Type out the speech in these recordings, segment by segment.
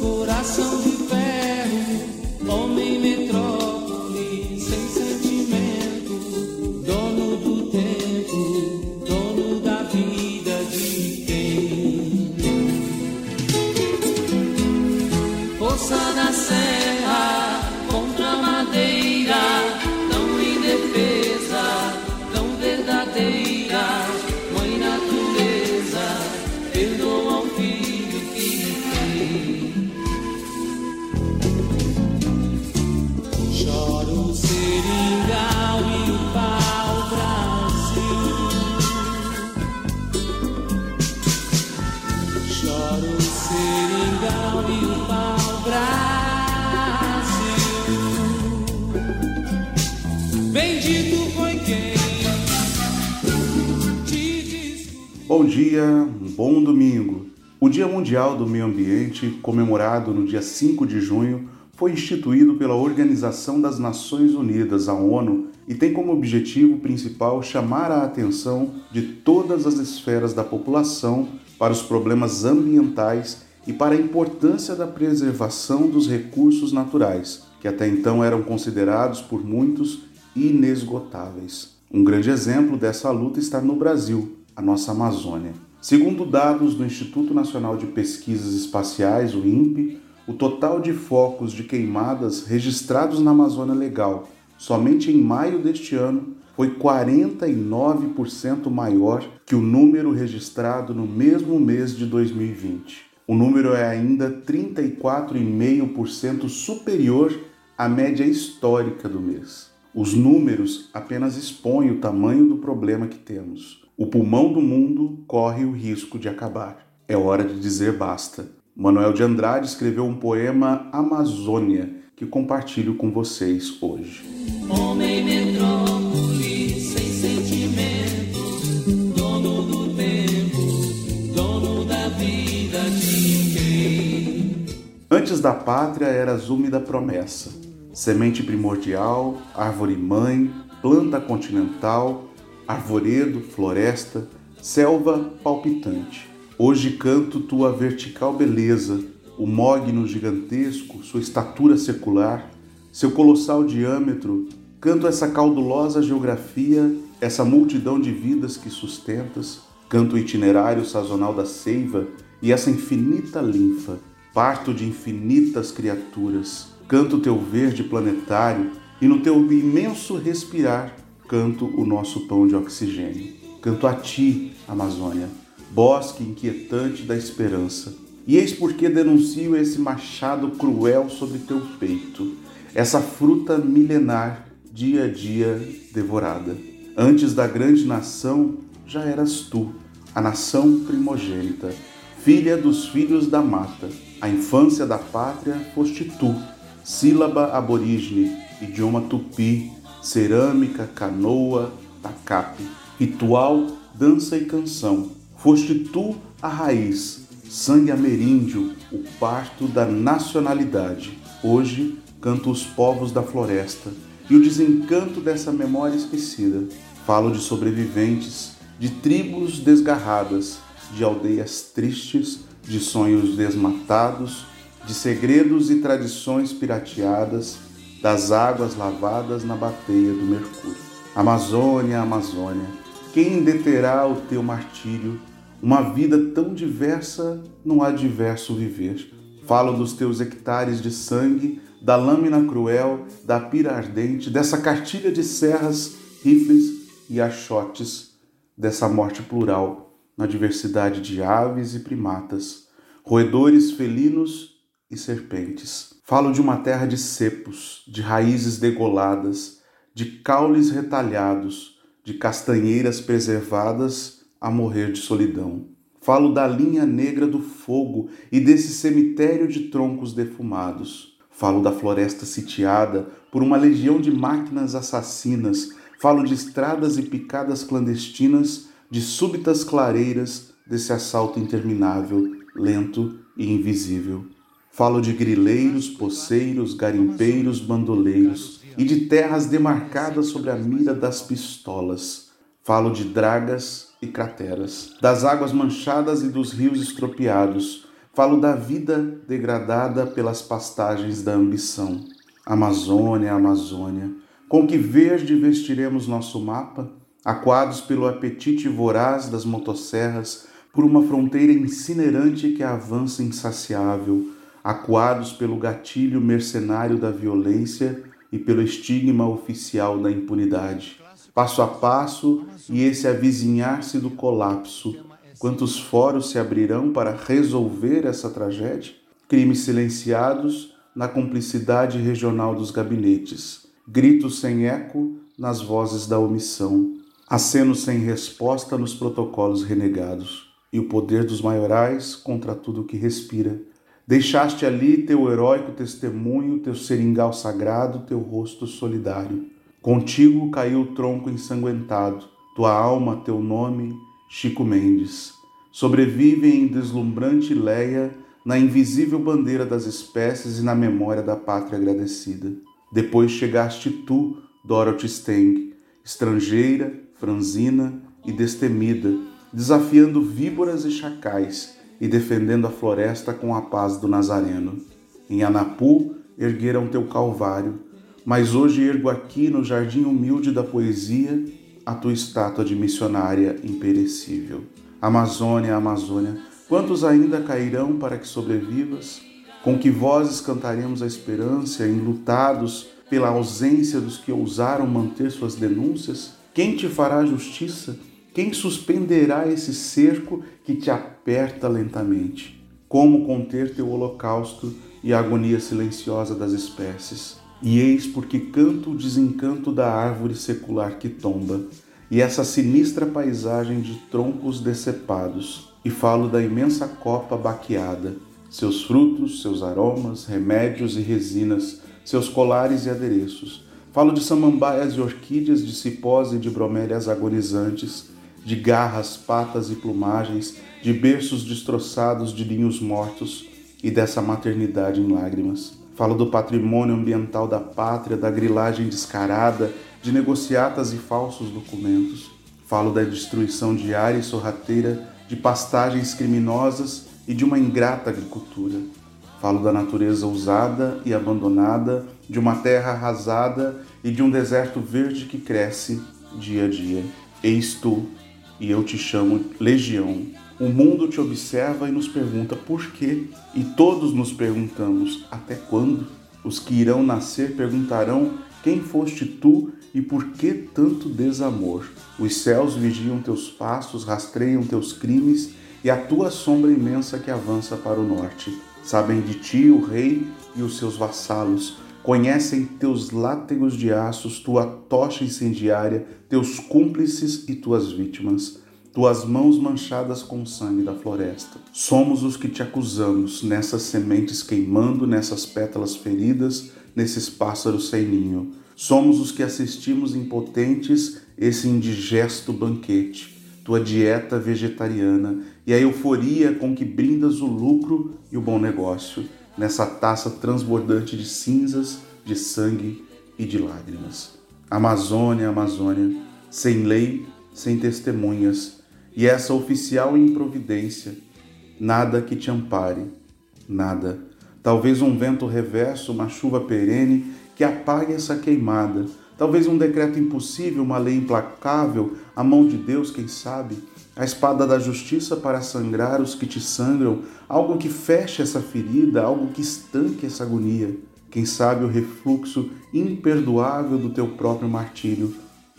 coração de ferro, homem metrópole, sem sentimento, dono do tempo, dono da vida de quem? Força da serra Bom dia, bom domingo. O Dia Mundial do Meio Ambiente, comemorado no dia 5 de junho, foi instituído pela Organização das Nações Unidas, a ONU, e tem como objetivo principal chamar a atenção de todas as esferas da população para os problemas ambientais e para a importância da preservação dos recursos naturais, que até então eram considerados por muitos inesgotáveis. Um grande exemplo dessa luta está no Brasil, a nossa Amazônia. Segundo dados do Instituto Nacional de Pesquisas Espaciais, o INPE, o total de focos de queimadas registrados na Amazônia Legal somente em maio deste ano foi 49% maior que o número registrado no mesmo mês de 2020. O número é ainda 34,5% superior à média histórica do mês. Os números apenas expõem o tamanho do problema que temos. O pulmão do mundo corre o risco de acabar. É hora de dizer basta. Manuel de Andrade escreveu um poema Amazônia que compartilho com vocês hoje. Homem metrópole sem sentimento, dono do tempo, dono da vida de quem? Antes da pátria eras úmida promessa, semente primordial, árvore mãe, planta continental, arvoredo, floresta, selva palpitante. Hoje canto tua vertical beleza, o mogno gigantesco, sua estatura secular, seu colossal diâmetro, canto essa caudulosa geografia, essa multidão de vidas que sustentas, canto o itinerário sazonal da seiva e essa infinita linfa, parto de infinitas criaturas, canto teu verde planetário e no teu imenso respirar canto o nosso pão de oxigênio. Canto a ti, Amazônia, bosque inquietante da esperança. E eis porque denuncio esse machado cruel sobre teu peito, essa fruta milenar, dia a dia devorada. Antes da grande nação, já eras tu, a nação primogênita, filha dos filhos da mata. A infância da pátria foste tu, sílaba aborígene, idioma tupi, cerâmica, canoa, tacape, ritual, dança e canção. Foste tu a raiz, sangue ameríndio, o parto da nacionalidade. Hoje canto os povos da floresta e o desencanto dessa memória esquecida. Falo de sobreviventes, de tribos desgarradas, de aldeias tristes, de sonhos desmatados, de segredos e tradições pirateadas, das águas lavadas na bateia do mercúrio. Amazônia, Amazônia, quem deterá o teu martírio? Uma vida tão diversa não há diverso viver. Falo dos teus hectares de sangue, da lâmina cruel, da pira ardente, dessa cartilha de serras, rifles e achotes, dessa morte plural na diversidade de aves e primatas, roedores felinos e serpentes. Falo de uma terra de cepos, de raízes degoladas, de caules retalhados, de castanheiras preservadas a morrer de solidão. Falo da linha negra do fogo e desse cemitério de troncos defumados. Falo da floresta sitiada por uma legião de máquinas assassinas. Falo de estradas e picadas clandestinas, de súbitas clareiras desse assalto interminável, lento e invisível. Falo de grileiros, poceiros, garimpeiros, bandoleiros e de terras demarcadas sobre a mira das pistolas. Falo de dragas e crateras, das águas manchadas e dos rios estropiados. Falo da vida degradada pelas pastagens da ambição. Amazônia, Amazônia, com que verde vestiremos nosso mapa, aquados pelo apetite voraz das motosserras, por uma fronteira incinerante que avança insaciável, acuados pelo gatilho mercenário da violência e pelo estigma oficial da impunidade. Passo a passo e esse avizinhar-se do colapso, Quantos fóruns se abrirão para resolver essa tragédia? Crimes silenciados na cumplicidade regional dos gabinetes, gritos sem eco nas vozes da omissão, acenos sem resposta nos protocolos renegados, e o poder dos maiorais contra tudo que respira. Deixaste ali teu heróico testemunho, teu seringal sagrado, teu rosto solidário. Contigo caiu o tronco ensanguentado, tua alma, teu nome, Chico Mendes. Sobrevivem em deslumbrante leia na invisível bandeira das espécies e na memória da pátria agradecida. Depois chegaste tu, Dorothy Steng, estrangeira, franzina e destemida, desafiando víboras e chacais e defendendo a floresta com a paz do Nazareno. Em Anapu ergueram teu calvário, mas hoje ergo aqui no jardim humilde da poesia a tua estátua de missionária imperecível. Amazônia, Amazônia, quantos ainda cairão para que sobrevivas? Com que vozes cantaremos a esperança, enlutados pela ausência dos que ousaram manter suas denúncias? Quem te fará justiça? Quem suspenderá esse cerco que te aperta lentamente? Como conter teu holocausto e a agonia silenciosa das espécies? E eis porque canto o desencanto da árvore secular que tomba, e essa sinistra paisagem de troncos decepados, e falo da imensa copa baqueada, seus frutos, seus aromas, remédios e resinas, seus colares e adereços. Falo de samambaias e orquídeas, de cipós e de bromélias agonizantes, de garras, patas e plumagens, de berços destroçados de ninhos mortos e dessa maternidade em lágrimas. Falo do patrimônio ambiental da pátria, da grilagem descarada, de negociatas e falsos documentos. Falo da destruição diária e sorrateira de pastagens criminosas e de uma ingrata agricultura. Falo da natureza usada e abandonada, de uma terra arrasada e de um deserto verde que cresce dia a dia. Eis tu, e eu te chamo Legião, o mundo te observa e nos pergunta por quê, e todos nos perguntamos até quando. Os que irão nascer perguntarão quem foste tu e por que tanto desamor. Os céus vigiam teus passos, rastreiam teus crimes e a tua sombra imensa que avança para o norte. Sabem de ti o rei e os seus vassalos, conhecem teus látegos de aços, tua tocha incendiária, teus cúmplices e tuas vítimas tuas mãos manchadas com o sangue da floresta. Somos os que te acusamos, nessas sementes queimando, nessas pétalas feridas, nesses pássaros sem ninho. Somos os que assistimos impotentes esse indigesto banquete, tua dieta vegetariana e a euforia com que brindas o lucro e o bom negócio, nessa taça transbordante de cinzas, de sangue e de lágrimas. Amazônia, Amazônia, sem lei, sem testemunhas, e essa oficial improvidência, nada que te ampare, nada. Talvez um vento reverso, uma chuva perene que apague essa queimada. Talvez um decreto impossível, uma lei implacável, a mão de Deus, quem sabe, a espada da justiça para sangrar os que te sangram, algo que feche essa ferida, algo que estanque essa agonia. Quem sabe o refluxo imperdoável do teu próprio martírio,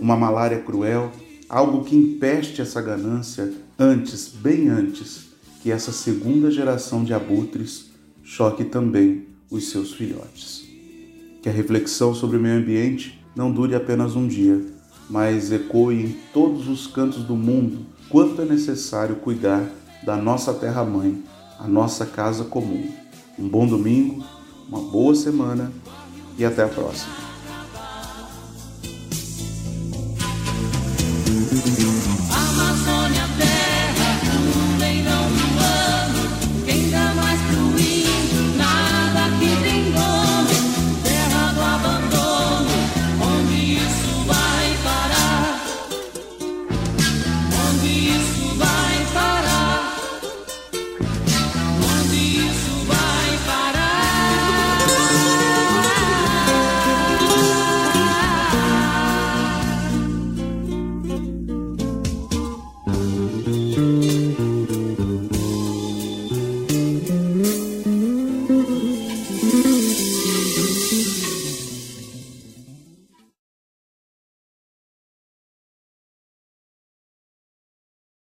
uma malária cruel, algo que empeste essa ganância antes, bem antes, que essa segunda geração de abutres choque também os seus filhotes. Que a reflexão sobre o meio ambiente não dure apenas um dia, mas ecoe em todos os cantos do mundo quanto é necessário cuidar da nossa terra-mãe, a nossa casa comum. Um bom domingo, uma boa semana e até a próxima.